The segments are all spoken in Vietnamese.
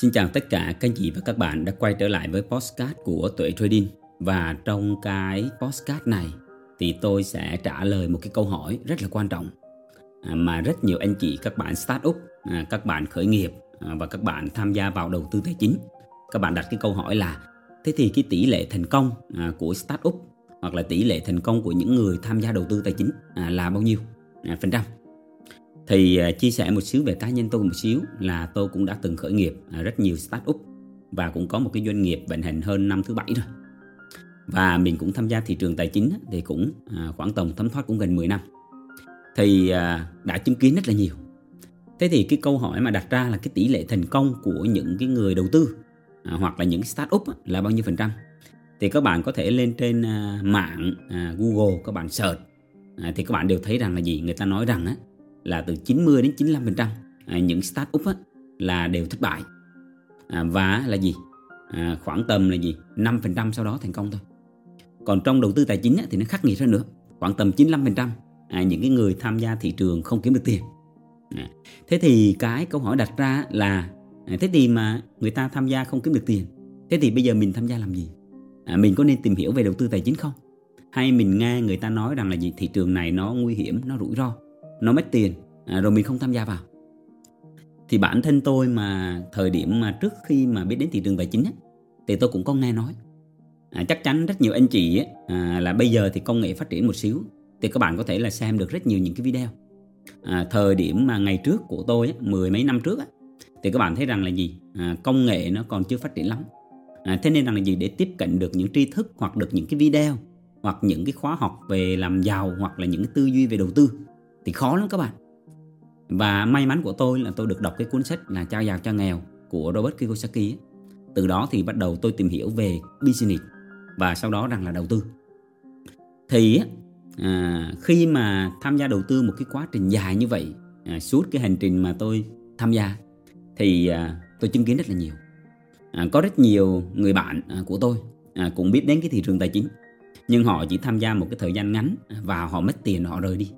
Xin chào tất cả các anh chị và các bạn đã quay trở lại với postcard của Tuệ Trading. Và trong cái postcard này thì tôi sẽ trả lời một cái câu hỏi rất là quan trọng à, Mà rất nhiều anh chị, các bạn start up, à, các bạn khởi nghiệp à, và các bạn tham gia vào đầu tư tài chính Các bạn đặt cái câu hỏi là Thế thì cái tỷ lệ thành công của start up hoặc là tỷ lệ thành công của những người tham gia đầu tư tài chính là bao nhiêu phần trăm? Thì à, chia sẻ một xíu về cá nhân tôi một xíu là tôi cũng đã từng khởi nghiệp à, rất nhiều start up và cũng có một cái doanh nghiệp vận hành hơn năm thứ bảy rồi. Và mình cũng tham gia thị trường tài chính thì cũng à, khoảng tổng thấm thoát cũng gần 10 năm. Thì đã chứng kiến rất là nhiều. Thế thì cái câu hỏi mà đặt ra là cái tỷ lệ thành công của những cái người đầu tư hoặc là những start up là bao nhiêu phần trăm? Thì các bạn có thể lên trên mạng Google, các bạn search thì các bạn đều thấy rằng là gì? Người ta nói rằng á là từ 90 đến 95% à, những startup á, là đều thất bại. À, và là gì? À, khoảng tầm là gì? 5% sau đó thành công thôi. Còn trong đầu tư tài chính á, thì nó khắc nghiệt hơn nữa. Khoảng tầm 95% à, những cái người tham gia thị trường không kiếm được tiền. À, thế thì cái câu hỏi đặt ra là à, thế thì mà người ta tham gia không kiếm được tiền thế thì bây giờ mình tham gia làm gì? À, mình có nên tìm hiểu về đầu tư tài chính không? Hay mình nghe người ta nói rằng là gì? Thị trường này nó nguy hiểm nó rủi ro nó mất tiền à, rồi mình không tham gia vào. Thì bản thân tôi mà thời điểm mà trước khi mà biết đến thị trường tài chính á, thì tôi cũng có nghe nói. À, chắc chắn rất nhiều anh chị á, à, là bây giờ thì công nghệ phát triển một xíu thì các bạn có thể là xem được rất nhiều những cái video. À, thời điểm mà ngày trước của tôi á, mười mấy năm trước á, thì các bạn thấy rằng là gì? À, công nghệ nó còn chưa phát triển lắm. À, thế nên rằng là gì? Để tiếp cận được những tri thức hoặc được những cái video hoặc những cái khóa học về làm giàu hoặc là những cái tư duy về đầu tư thì khó lắm các bạn. Và may mắn của tôi là tôi được đọc cái cuốn sách là Trao giàu cho nghèo của Robert Kiyosaki từ đó thì bắt đầu tôi tìm hiểu về business và sau đó rằng là đầu tư. Thì à, khi mà tham gia đầu tư một cái quá trình dài như vậy à, suốt cái hành trình mà tôi tham gia thì à, tôi chứng kiến rất là nhiều. À, có rất nhiều người bạn à, của tôi à, cũng biết đến cái thị trường tài chính nhưng họ chỉ tham gia một cái thời gian ngắn và họ mất tiền họ rời đi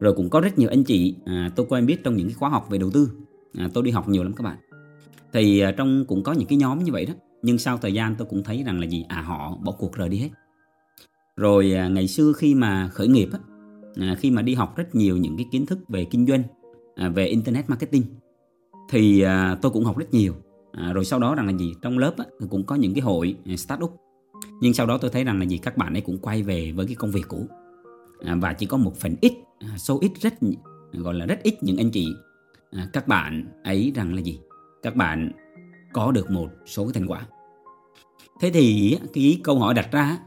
rồi cũng có rất nhiều anh chị à, tôi quen biết trong những cái khóa học về đầu tư. À, tôi đi học nhiều lắm các bạn. Thì à, trong cũng có những cái nhóm như vậy đó nhưng sau thời gian tôi cũng thấy rằng là gì? À họ bỏ cuộc rời đi hết. Rồi à, ngày xưa khi mà khởi nghiệp á, à, khi mà đi học rất nhiều những cái kiến thức về kinh doanh à, về internet marketing thì à, tôi cũng học rất nhiều. À, rồi sau đó rằng là gì? Trong lớp á, cũng có những cái hội à, startup nhưng sau đó tôi thấy rằng là gì? Các bạn ấy cũng quay về với cái công việc cũ. À, và chỉ có một phần ít à, số ít rất gọi là rất ít những anh chị. À, các bạn ấy rằng là gì? Các bạn có được một số cái thành quả. Thế thì cái câu hỏi đặt ra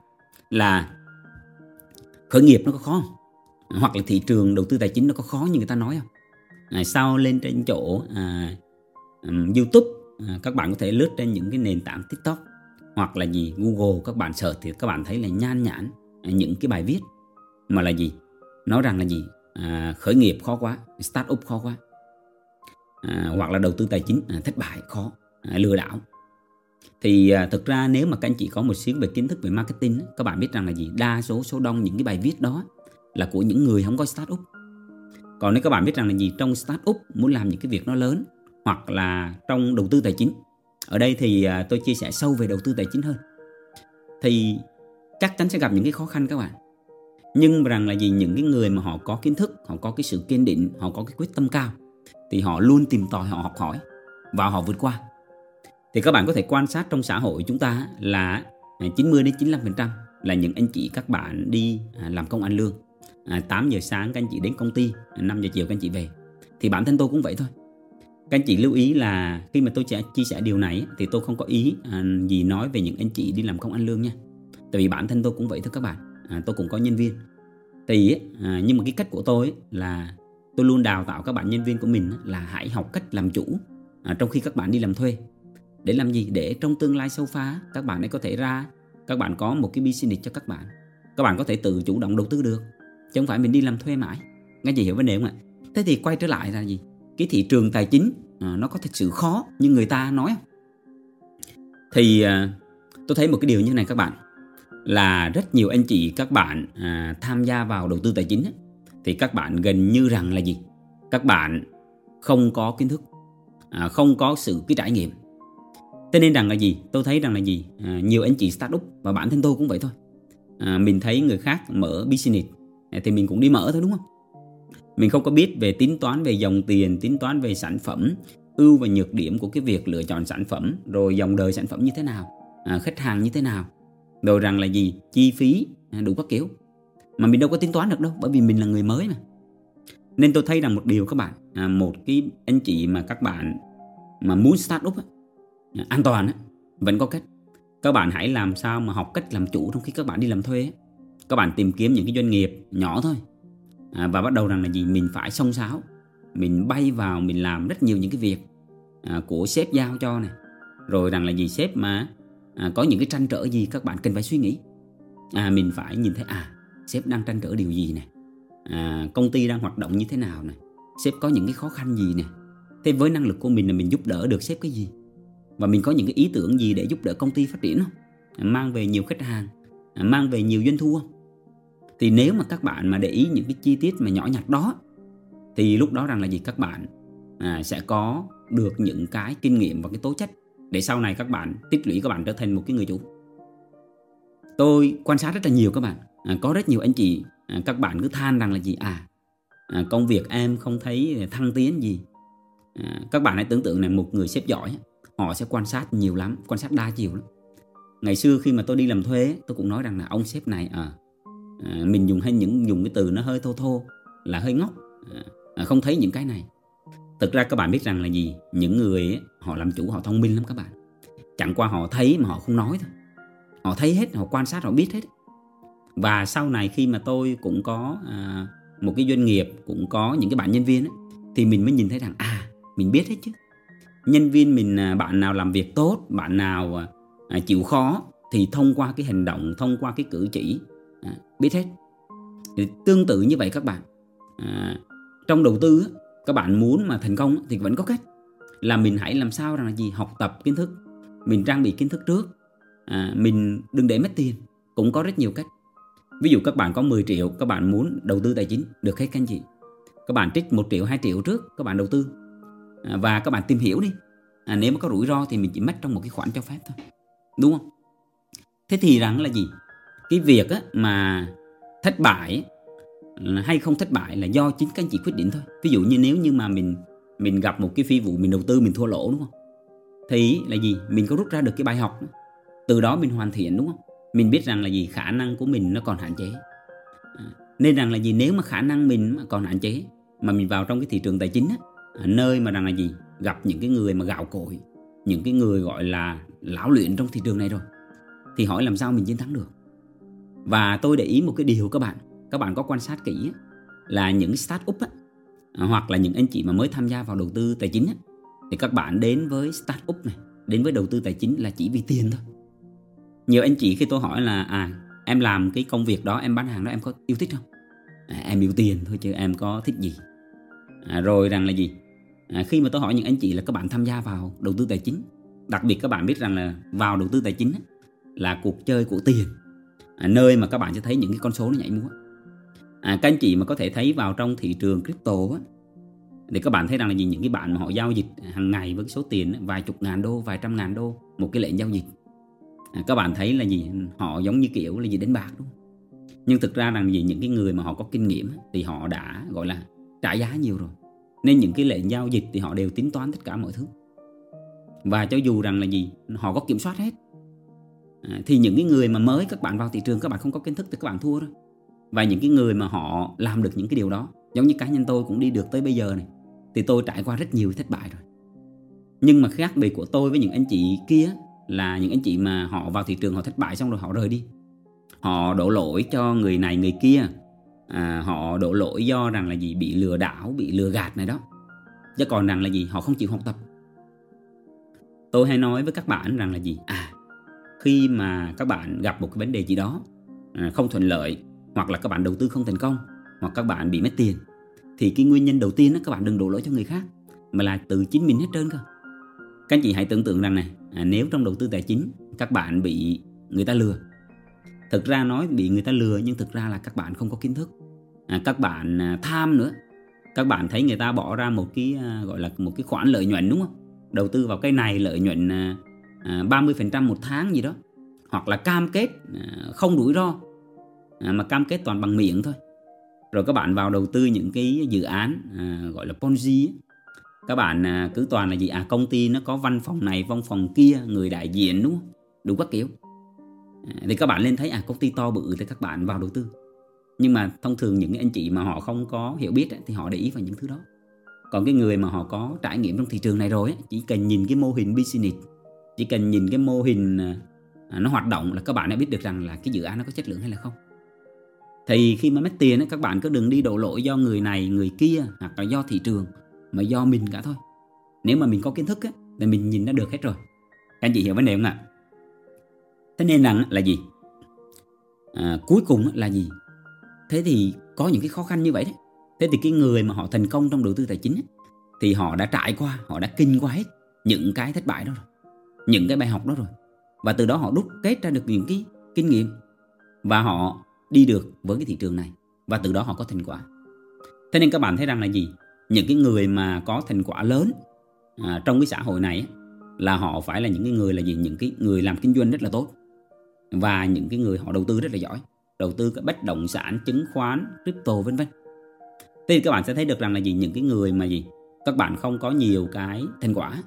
là khởi nghiệp nó có khó không? Hoặc là thị trường đầu tư tài chính nó có khó như người ta nói không? À, sau lên trên chỗ à, um, YouTube à, các bạn có thể lướt trên những cái nền tảng TikTok hoặc là gì? Google các bạn search thì các bạn thấy là nhan nhản những cái bài viết mà là gì? Nói rằng là gì? À, khởi nghiệp khó quá start up khó quá. À, hoặc là đầu tư tài chính à, thất bại khó à, lừa đảo. Thì à, thực ra nếu mà các anh chị có một xíu về kiến thức về marketing các bạn biết rằng là gì? Đa số số đông những cái bài viết đó là của những người không có start up còn nếu các bạn biết rằng là gì? Trong start up muốn làm những cái việc nó lớn hoặc là trong đầu tư tài chính. Ở đây thì à, tôi chia sẻ sâu về đầu tư tài chính hơn. Thì chắc chắn sẽ gặp những cái khó khăn các bạn nhưng rằng là gì những cái người mà họ có kiến thức họ có cái sự kiên định họ có cái quyết tâm cao thì họ luôn tìm tòi họ học hỏi và họ vượt qua. Thì các bạn có thể quan sát trong xã hội chúng ta là à, 90 đến 95% là những anh chị các bạn đi à, làm công ăn lương. À, 8 giờ sáng các anh chị đến công ty à, 5 giờ chiều các anh chị về. Thì bản thân tôi cũng vậy thôi. Các anh chị lưu ý là khi mà tôi sẽ chia sẻ điều này thì tôi không có ý gì nói về những anh chị đi làm công ăn lương nha. Tại vì bản thân tôi cũng vậy thôi các bạn à, tôi cũng có nhân viên. Thì à, nhưng mà cái cách của tôi là tôi luôn đào tạo các bạn nhân viên của mình là hãy học cách làm chủ à, trong khi các bạn đi làm thuê. Để làm gì? Để trong tương lai sâu phá các bạn ấy có thể ra các bạn có một cái business cho các bạn. Các bạn có thể tự chủ động đầu tư được chứ không phải mình đi làm thuê mãi. Nghe chị hiểu vấn đề không ạ? Thế thì quay trở lại là gì? Cái thị trường tài chính à, nó có thật sự khó như người ta nói không? Thì à, tôi thấy một cái điều như này các bạn là rất nhiều anh chị các bạn à, tham gia vào đầu tư tài chính ấy, thì các bạn gần như rằng là gì? Các bạn không có kiến thức à, không có sự cái trải nghiệm. Thế nên rằng là gì? Tôi thấy rằng là gì? À, nhiều anh chị start up và bản thân tôi cũng vậy thôi. À, mình thấy người khác mở business thì mình cũng đi mở thôi đúng không? Mình không có biết về tính toán về dòng tiền tính toán về sản phẩm ưu và nhược điểm của cái việc lựa chọn sản phẩm rồi dòng đời sản phẩm như thế nào à, khách hàng như thế nào rồi rằng là gì? Chi phí? À, đủ các kiểu. Mà mình đâu có tính toán được đâu bởi vì mình là người mới mà. Nên tôi thấy rằng một điều các bạn à, một cái anh chị mà các bạn mà muốn start up á, à, an toàn á, vẫn có cách. Các bạn hãy làm sao mà học cách làm chủ trong khi các bạn đi làm thuê các bạn tìm kiếm những cái doanh nghiệp nhỏ thôi. À, và bắt đầu rằng là gì? Mình phải song sáo. Mình bay vào mình làm rất nhiều những cái việc à, của sếp giao cho này rồi rằng là gì? Sếp mà à, có những cái tranh trở gì? Các bạn cần phải suy nghĩ. À, mình phải nhìn thấy à sếp đang tranh trở điều gì này à, công ty đang hoạt động như thế nào này sếp có những cái khó khăn gì này thế với năng lực của mình là mình giúp đỡ được sếp cái gì? Và mình có những cái ý tưởng gì để giúp đỡ công ty phát triển không? À, mang về nhiều khách hàng à, mang về nhiều doanh thu không? Thì nếu mà các bạn mà để ý những cái chi tiết mà nhỏ nhặt đó thì lúc đó rằng là gì? Các bạn à, sẽ có được những cái kinh nghiệm và cái tố chất để sau này các bạn tích lũy các bạn trở thành một cái người chủ. Tôi quan sát rất là nhiều các bạn. À, có rất nhiều anh chị à, các bạn cứ than rằng là gì? À, à công việc em không thấy thăng tiến gì. À, các bạn hãy tưởng tượng này một người sếp giỏi họ sẽ quan sát nhiều lắm quan sát đa chiều lắm. Ngày xưa khi mà tôi đi làm thuê tôi cũng nói rằng là ông sếp này à, à mình dùng hay những dùng cái từ nó hơi thô thô là hơi ngốc. À, à không thấy những cái này thực ra các bạn biết rằng là gì? Những người ấy, họ làm chủ họ thông minh lắm các bạn. Chẳng qua họ thấy mà họ không nói thôi. Họ thấy hết họ quan sát họ biết hết. Và sau này khi mà tôi cũng có à, một cái doanh nghiệp cũng có những cái bạn nhân viên ấy, thì mình mới nhìn thấy rằng à mình biết hết chứ. Nhân viên mình à, bạn nào làm việc tốt bạn nào à, à, chịu khó thì thông qua cái hành động thông qua cái cử chỉ à, biết hết. Thì tương tự như vậy các bạn. À, trong đầu tư các bạn muốn mà thành công thì vẫn có cách. Là mình hãy làm sao rằng là gì? Học tập kiến thức. Mình trang bị kiến thức trước. À, mình đừng để mất tiền. Cũng có rất nhiều cách. Ví dụ các bạn có 10 triệu các bạn muốn đầu tư tài chính được hết các anh chị. Các bạn trích 1 triệu 2 triệu trước các bạn đầu tư. À, và các bạn tìm hiểu đi. À, nếu mà có rủi ro thì mình chỉ mất trong một cái khoản cho phép thôi. Đúng không? Thế thì rằng là gì? Cái việc á, mà thất bại hay không thất bại là do chính các anh chị quyết định thôi. Ví dụ như nếu như mà mình mình gặp một cái phi vụ mình đầu tư mình thua lỗ đúng không? Thì là gì? Mình có rút ra được cái bài học. Từ đó mình hoàn thiện đúng không? Mình biết rằng là gì? Khả năng của mình nó còn hạn chế. À, nên rằng là gì? Nếu mà khả năng mình mà còn hạn chế mà mình vào trong cái thị trường tài chính á, à, nơi mà rằng là gì? Gặp những cái người mà gạo cội những cái người gọi là lão luyện trong thị trường này rồi thì hỏi làm sao mình chiến thắng được? Và tôi để ý một cái điều các bạn các bạn có quan sát kỹ là những start up à, hoặc là những anh chị mà mới tham gia vào đầu tư tài chính thì các bạn đến với start up này đến với đầu tư tài chính là chỉ vì tiền thôi. Nhiều anh chị khi tôi hỏi là à em làm cái công việc đó em bán hàng đó em có yêu thích không? À, em yêu tiền thôi chứ em có thích gì. À, rồi rằng là gì? À, khi mà tôi hỏi những anh chị là các bạn tham gia vào đầu tư tài chính đặc biệt các bạn biết rằng là vào đầu tư tài chính là cuộc chơi của tiền à, nơi mà các bạn sẽ thấy những cái con số nó nhảy múa à, các anh chị mà có thể thấy vào trong thị trường crypto á, thì các bạn thấy rằng là gì những cái bạn mà họ giao dịch hàng ngày với số tiền vài chục ngàn đô vài trăm ngàn đô một cái lệnh giao dịch. À, các bạn thấy là gì? Họ giống như kiểu là gì? Đánh bạc đúng không? Nhưng thực ra rằng gì? Những cái người mà họ có kinh nghiệm thì họ đã gọi là trả giá nhiều rồi. Nên những cái lệnh giao dịch thì họ đều tính toán tất cả mọi thứ. Và cho dù rằng là gì? Họ có kiểm soát hết. À, thì những cái người mà mới các bạn vào thị trường các bạn không có kiến thức thì các bạn thua rồi và những cái người mà họ làm được những cái điều đó giống như cá nhân tôi cũng đi được tới bây giờ này thì tôi trải qua rất nhiều thất bại rồi. Nhưng mà khác biệt của tôi với những anh chị kia là những anh chị mà họ vào thị trường họ thất bại xong rồi họ rời đi. Họ đổ lỗi cho người này người kia. À, họ đổ lỗi do rằng là gì? Bị lừa đảo bị lừa gạt này đó. Chứ còn rằng là gì? Họ không chịu học tập. Tôi hay nói với các bạn rằng là gì? À khi mà các bạn gặp một cái vấn đề gì đó à, không thuận lợi hoặc là các bạn đầu tư không thành công hoặc các bạn bị mất tiền thì cái nguyên nhân đầu tiên đó, các bạn đừng đổ lỗi cho người khác mà là từ chính mình hết trơn cơ. Các anh chị hãy tưởng tượng rằng này à, nếu trong đầu tư tài chính các bạn bị người ta lừa thực ra nói bị người ta lừa nhưng thực ra là các bạn không có kiến thức à, các bạn à, tham nữa. Các bạn thấy người ta bỏ ra một cái à, gọi là một cái khoản lợi nhuận đúng không? Đầu tư vào cái này lợi nhuận à, à, 30% một tháng gì đó hoặc là cam kết à, không rủi ro à, mà cam kết toàn bằng miệng thôi. Rồi các bạn vào đầu tư những cái dự án à, gọi là Ponzi ấy. các bạn à, cứ toàn là gì? À công ty nó có văn phòng này văn phòng kia người đại diện đúng không? Đủ các kiểu. À, thì các bạn lên thấy à công ty to bự thì các bạn vào đầu tư. Nhưng mà thông thường những anh chị mà họ không có hiểu biết ấy, thì họ để ý vào những thứ đó. Còn cái người mà họ có trải nghiệm trong thị trường này rồi ấy, chỉ cần nhìn cái mô hình business chỉ cần nhìn cái mô hình à, à, nó hoạt động là các bạn đã biết được rằng là cái dự án nó có chất lượng hay là không thì khi mà mất tiền ấy, các bạn cứ đừng đi đổ lỗi do người này người kia hoặc là do thị trường mà do mình cả thôi. Nếu mà mình có kiến thức ấy, thì mình nhìn nó được hết rồi. Các anh chị hiểu vấn đề không ạ? Thế nên rằng là gì? À, cuối cùng là gì? Thế thì có những cái khó khăn như vậy đấy. Thế thì cái người mà họ thành công trong đầu tư tài chính ấy, thì họ đã trải qua họ đã kinh qua hết những cái thất bại đó rồi những cái bài học đó rồi. Và từ đó họ đúc kết ra được những cái kinh nghiệm. Và họ đi được với cái thị trường này và từ đó họ có thành quả. Thế nên các bạn thấy rằng là gì? Những cái người mà có thành quả lớn à, trong cái xã hội này là họ phải là những cái người là gì? Những cái người làm kinh doanh rất là tốt và những cái người họ đầu tư rất là giỏi đầu tư các bất động sản chứng khoán crypto vân vân. Thì các bạn sẽ thấy được rằng là gì? Những cái người mà gì? Các bạn không có nhiều cái thành quả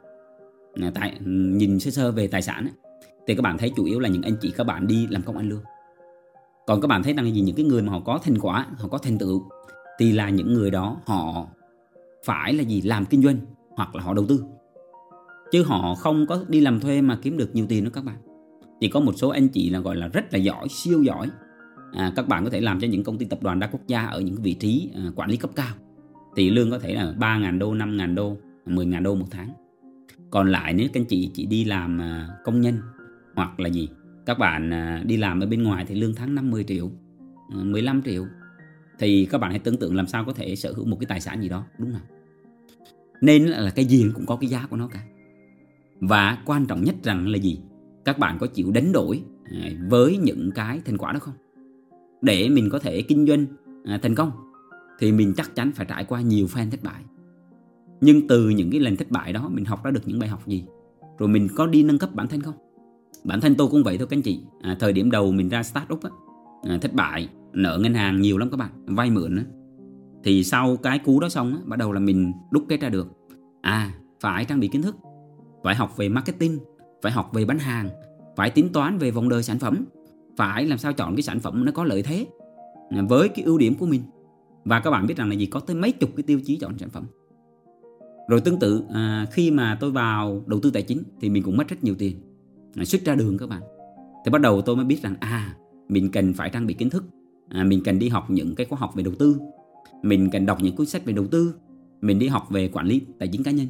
à, tại nhìn sơ sơ về tài sản ấy, thì các bạn thấy chủ yếu là những anh chị các bạn đi làm công ăn lương còn các bạn thấy rằng là gì? Những cái người mà họ có thành quả họ có thành tựu thì là những người đó họ phải là gì? Làm kinh doanh hoặc là họ đầu tư. Chứ họ không có đi làm thuê mà kiếm được nhiều tiền đó các bạn. Chỉ có một số anh chị là gọi là rất là giỏi siêu giỏi. À, các bạn có thể làm cho những công ty tập đoàn đa quốc gia ở những vị trí à, quản lý cấp cao. Thì lương có thể là 3.000 đô 5.000 đô 10.000 đô một tháng. Còn lại nếu các anh chị chỉ đi làm à, công nhân hoặc là gì? Các bạn à, đi làm ở bên ngoài thì lương tháng 50 triệu ờ, 15 triệu. Thì các bạn hãy tưởng tượng làm sao có thể sở hữu một cái tài sản gì đó, đúng không nên là cái gì cũng có cái giá của nó cả. Và quan trọng nhất rằng là gì? Các bạn có chịu đánh đổi à, với những cái thành quả đó không? Để mình có thể kinh doanh à, thành công, thì mình chắc chắn phải trải qua nhiều phen thất bại. Nhưng từ những cái lần thất bại đó, mình học ra được những bài học gì? Rồi mình có đi nâng cấp bản thân không? Bản thân tôi cũng vậy thôi các anh chị. À, thời điểm đầu mình ra start up á, à, thất bại nợ ngân hàng nhiều lắm các bạn vay mượn á. thì sau cái cú đó xong á, bắt đầu là mình đúc kết ra được. À phải trang bị kiến thức phải học về marketing phải học về bán hàng phải tính toán về vòng đời sản phẩm phải làm sao chọn cái sản phẩm nó có lợi thế à, với cái ưu điểm của mình. Và các bạn biết rằng là gì? Có tới mấy chục cái tiêu chí chọn sản phẩm. Rồi tương tự à, khi mà tôi vào đầu tư tài chính thì mình cũng mất rất nhiều tiền xuất ra đường các bạn. Thì bắt đầu tôi mới biết rằng à mình cần phải trang bị kiến thức. À, mình cần đi học những cái khóa học về đầu tư. Mình cần đọc những cuốn sách về đầu tư. Mình đi học về quản lý tài chính cá nhân.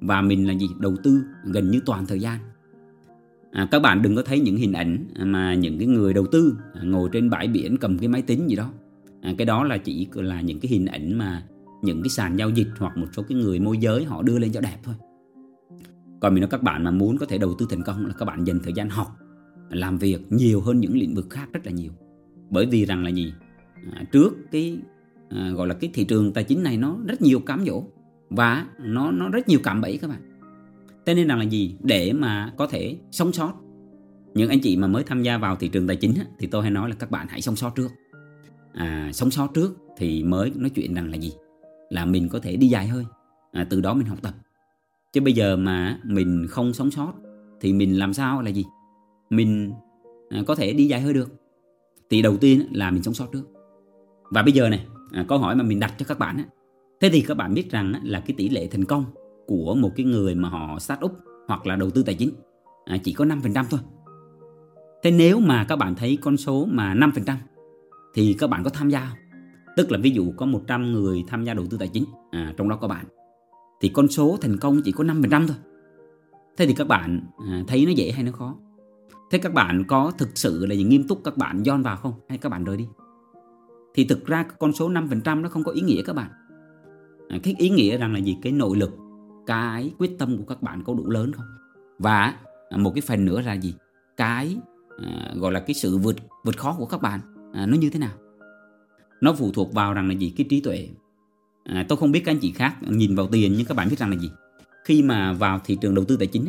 Và mình là gì? Đầu tư gần như toàn thời gian. À, các bạn đừng có thấy những hình ảnh mà những cái người đầu tư ngồi trên bãi biển cầm cái máy tính gì đó. À, cái đó là chỉ là những cái hình ảnh mà những cái sàn giao dịch hoặc một số cái người môi giới họ đưa lên cho đẹp thôi còn mình nói các bạn mà muốn có thể đầu tư thành công là các bạn dành thời gian học làm việc nhiều hơn những lĩnh vực khác rất là nhiều. Bởi vì rằng là gì? À, trước cái à, gọi là cái thị trường tài chính này nó rất nhiều cám dỗ và nó nó rất nhiều cạm bẫy các bạn. Thế nên rằng là gì? Để mà có thể sống sót. Những anh chị mà mới tham gia vào thị trường tài chính thì tôi hay nói là các bạn hãy sống sót trước. À, sống sót trước thì mới nói chuyện rằng là gì? Là mình có thể đi dài hơi. À, từ đó mình học tập chứ bây giờ mà mình không sống sót thì mình làm sao là gì? Mình à, có thể đi dài hơi được. Thì đầu tiên là mình sống sót trước. Và bây giờ này à, câu hỏi mà mình đặt cho các bạn thế thì các bạn biết rằng là cái tỷ lệ thành công của một cái người mà họ start up hoặc là đầu tư tài chính à, chỉ có 5% thôi. Thế nếu mà các bạn thấy con số mà 5% thì các bạn có tham gia không? tức là ví dụ có 100 người tham gia đầu tư tài chính à, trong đó có bạn thì con số thành công chỉ có 5% thôi. Thế thì các bạn à, thấy nó dễ hay nó khó? Thế các bạn có thực sự là nghiêm túc các bạn dọn vào không? Hay các bạn rời đi? Thì thực ra con số 5% nó không có ý nghĩa các bạn. À, cái ý nghĩa rằng là gì? Cái nội lực, cái quyết tâm của các bạn có đủ lớn không? Và à, một cái phần nữa là gì? Cái à, gọi là cái sự vượt vượt khó của các bạn à, nó như thế nào? Nó phụ thuộc vào rằng là gì? Cái trí tuệ à, tôi không biết các anh chị khác nhìn vào tiền nhưng các bạn biết rằng là gì? Khi mà vào thị trường đầu tư tài chính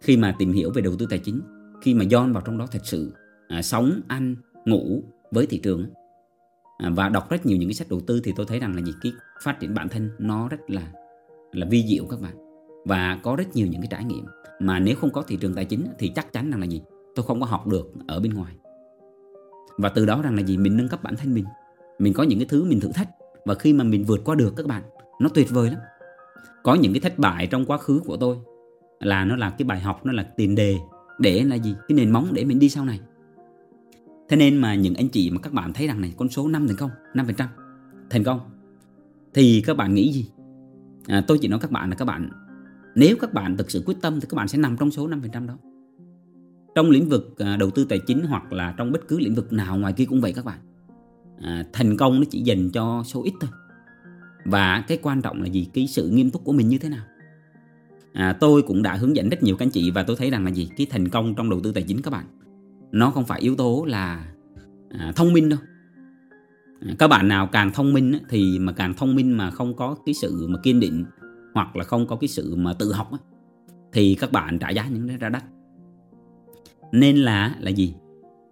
khi mà tìm hiểu về đầu tư tài chính khi mà John vào trong đó thật sự à, sống ăn ngủ với thị trường à, và đọc rất nhiều những cái sách đầu tư thì tôi thấy rằng là gì? Cái phát triển bản thân nó rất là là vi diệu các bạn. Và có rất nhiều những cái trải nghiệm. Mà nếu không có thị trường tài chính thì chắc chắn rằng là gì? Tôi không có học được ở bên ngoài. Và từ đó rằng là gì? Mình nâng cấp bản thân mình. Mình có những cái thứ mình thử thách và khi mà mình vượt qua được các bạn nó tuyệt vời lắm. Có những cái thất bại trong quá khứ của tôi là nó là cái bài học nó là tiền đề để là gì? Cái nền móng để mình đi sau này. Thế nên mà những anh chị mà các bạn thấy rằng này con số 5 thành công 5% thành công thì các bạn nghĩ gì? À, tôi chỉ nói các bạn là các bạn nếu các bạn thực sự quyết tâm thì các bạn sẽ nằm trong số 5% đó. Trong lĩnh vực à, đầu tư tài chính hoặc là trong bất cứ lĩnh vực nào ngoài kia cũng vậy các bạn à, thành công nó chỉ dành cho số ít thôi. Và cái quan trọng là gì? Cái sự nghiêm túc của mình như thế nào? À, tôi cũng đã hướng dẫn rất nhiều các anh chị và tôi thấy rằng là gì? Cái thành công trong đầu tư tài chính các bạn nó không phải yếu tố là à, thông minh đâu. À, các bạn nào càng thông minh thì mà càng thông minh mà không có cái sự mà kiên định hoặc là không có cái sự mà tự học thì các bạn trả giá những cái ra đắt. Nên là là gì?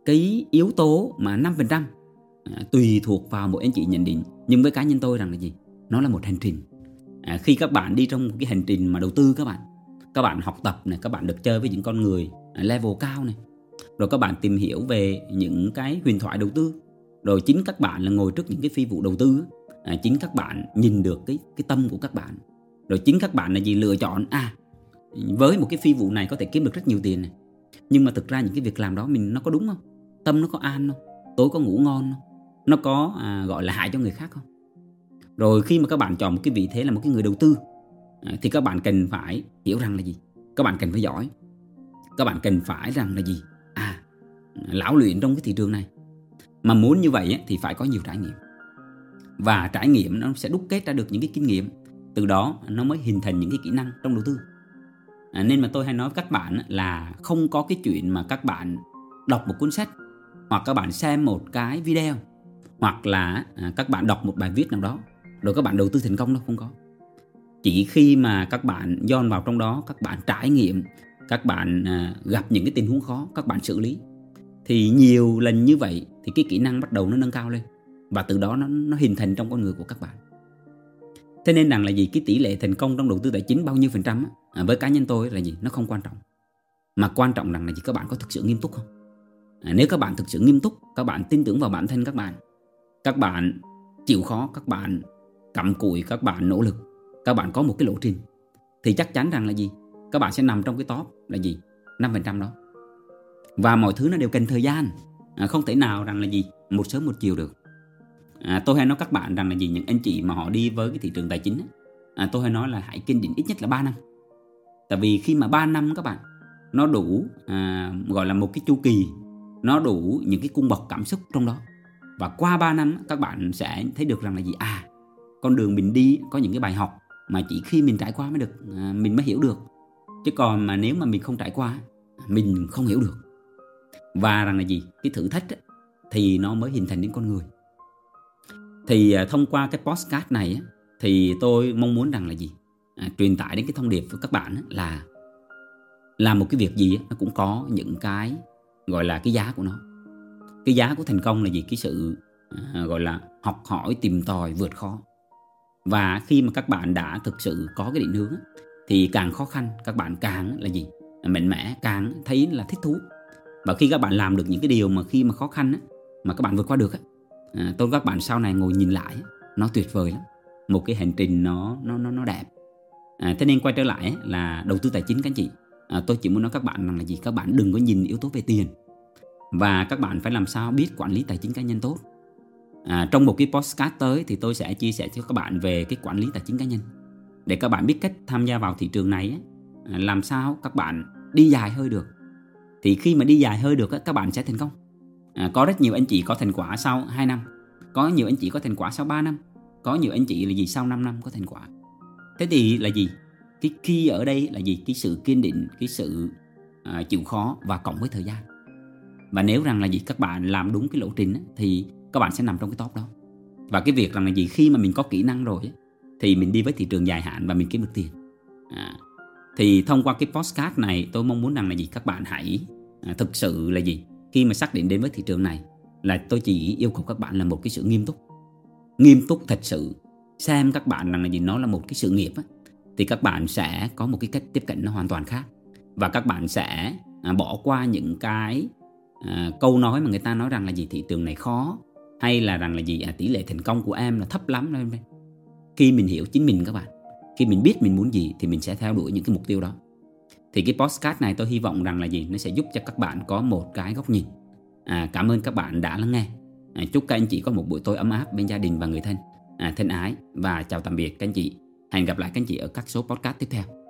Cái yếu tố mà 5% à, tùy thuộc vào mỗi anh chị nhận định. Nhưng với cá nhân tôi rằng là gì? Nó là một hành trình. À, khi các bạn đi trong một cái hành trình mà đầu tư các bạn các bạn học tập này các bạn được chơi với những con người à, level cao này rồi các bạn tìm hiểu về những cái huyền thoại đầu tư rồi chính các bạn là ngồi trước những cái phi vụ đầu tư à, chính các bạn nhìn được cái cái tâm của các bạn. Rồi chính các bạn là gì? Lựa chọn à với một cái phi vụ này có thể kiếm được rất nhiều tiền này. Nhưng mà thực ra những cái việc làm đó mình nó có đúng không? Tâm nó có an không? Tối có ngủ ngon không? Nó có à, gọi là hại cho người khác không? Rồi khi mà các bạn chọn một cái vị thế là một cái người đầu tư à, thì các bạn cần phải hiểu rằng là gì? Các bạn cần phải giỏi. Các bạn cần phải rằng là gì? À lão luyện trong cái thị trường này. Mà muốn như vậy thì phải có nhiều trải nghiệm. Và trải nghiệm nó sẽ đúc kết ra được những cái kinh nghiệm. Từ đó nó mới hình thành những cái kỹ năng trong đầu tư. À, nên mà tôi hay nói với các bạn là không có cái chuyện mà các bạn đọc một cuốn sách hoặc các bạn xem một cái video hoặc là à, các bạn đọc một bài viết nào đó rồi các bạn đầu tư thành công đâu không có. Chỉ khi mà các bạn dọn vào trong đó các bạn trải nghiệm các bạn à, gặp những cái tình huống khó các bạn xử lý thì nhiều lần như vậy thì cái kỹ năng bắt đầu nó nâng cao lên và từ đó nó nó hình thành trong con người của các bạn. Thế nên rằng là gì? Cái tỷ lệ thành công trong đầu tư tài chính bao nhiêu phần trăm á, à, với cá nhân tôi là gì? Nó không quan trọng. Mà quan trọng rằng là gì? Các bạn có thực sự nghiêm túc không? À, nếu các bạn thực sự nghiêm túc các bạn tin tưởng vào bản thân các bạn các bạn chịu khó các bạn cặm cụi các bạn nỗ lực các bạn có một cái lộ trình thì chắc chắn rằng là gì? Các bạn sẽ nằm trong cái top là gì? 5% đó. Và mọi thứ nó đều cần thời gian. À, không thể nào rằng là gì? Một sớm một chiều được. À, tôi hay nói các bạn rằng là gì? Những anh chị mà họ đi với cái thị trường tài chính à, tôi hay nói là hãy kiên định ít nhất là 3 năm. Tại vì khi mà 3 năm các bạn nó đủ à, gọi là một cái chu kỳ nó đủ những cái cung bậc cảm xúc trong đó và qua 3 năm các bạn sẽ thấy được rằng là gì? À con đường mình đi có những cái bài học mà chỉ khi mình trải qua mới được à, mình mới hiểu được. Chứ còn mà nếu mà mình không trải qua mình không hiểu được. Và rằng là gì? Cái thử thách ấy, thì nó mới hình thành đến con người. Thì à, thông qua cái postcard này thì tôi mong muốn rằng là gì? À, truyền tải đến cái thông điệp với các bạn là làm một cái việc gì nó cũng có những cái gọi là cái giá của nó cái giá của thành công là gì? Cái sự à, gọi là học hỏi tìm tòi vượt khó. Và khi mà các bạn đã thực sự có cái định hướng thì càng khó khăn các bạn càng là gì? À, mạnh mẽ càng thấy là thích thú. Và khi các bạn làm được những cái điều mà khi mà khó khăn mà các bạn vượt qua được à, tôi các bạn sau này ngồi nhìn lại nó tuyệt vời lắm. Một cái hành trình nó nó nó nó đẹp. À, thế nên quay trở lại là đầu tư tài chính các anh chị. À, tôi chỉ muốn nói các bạn rằng là gì? Các bạn đừng có nhìn yếu tố về tiền và các bạn phải làm sao biết quản lý tài chính cá nhân tốt. À, trong một cái postcard tới thì tôi sẽ chia sẻ cho các bạn về cái quản lý tài chính cá nhân. Để các bạn biết cách tham gia vào thị trường này à, làm sao các bạn đi dài hơi được. Thì khi mà đi dài hơi được các bạn sẽ thành công. À, có rất nhiều anh chị có thành quả sau 2 năm. Có nhiều anh chị có thành quả sau 3 năm. Có nhiều anh chị là gì sau 5 năm có thành quả. Thế thì là gì? Cái khi ở đây là gì? Cái sự kiên định cái sự à, chịu khó và cộng với thời gian và nếu rằng là gì các bạn làm đúng cái lộ trình thì các bạn sẽ nằm trong cái top đó. Và cái việc rằng là gì khi mà mình có kỹ năng rồi thì mình đi với thị trường dài hạn và mình kiếm được tiền. À, thì thông qua cái postcard này tôi mong muốn rằng là gì các bạn hãy à, thực sự là gì khi mà xác định đến với thị trường này là tôi chỉ yêu cầu các bạn là một cái sự nghiêm túc. Nghiêm túc thật sự. Xem các bạn rằng là gì nó là một cái sự nghiệp á, thì các bạn sẽ có một cái cách tiếp cận nó hoàn toàn khác. Và các bạn sẽ à, bỏ qua những cái à, câu nói mà người ta nói rằng là gì? Thị trường này khó. Hay là rằng là gì? À, tỷ lệ thành công của em là thấp lắm khi mình hiểu chính mình các bạn khi mình biết mình muốn gì thì mình sẽ theo đuổi những cái mục tiêu đó. Thì cái postcard này tôi hy vọng rằng là gì? Nó sẽ giúp cho các bạn có một cái góc nhìn. À, cảm ơn các bạn đã lắng nghe. À, chúc các anh chị có một buổi tối ấm áp bên gia đình và người thân. À, thân ái và chào tạm biệt các anh chị. Hẹn gặp lại các anh chị ở các số podcast tiếp theo.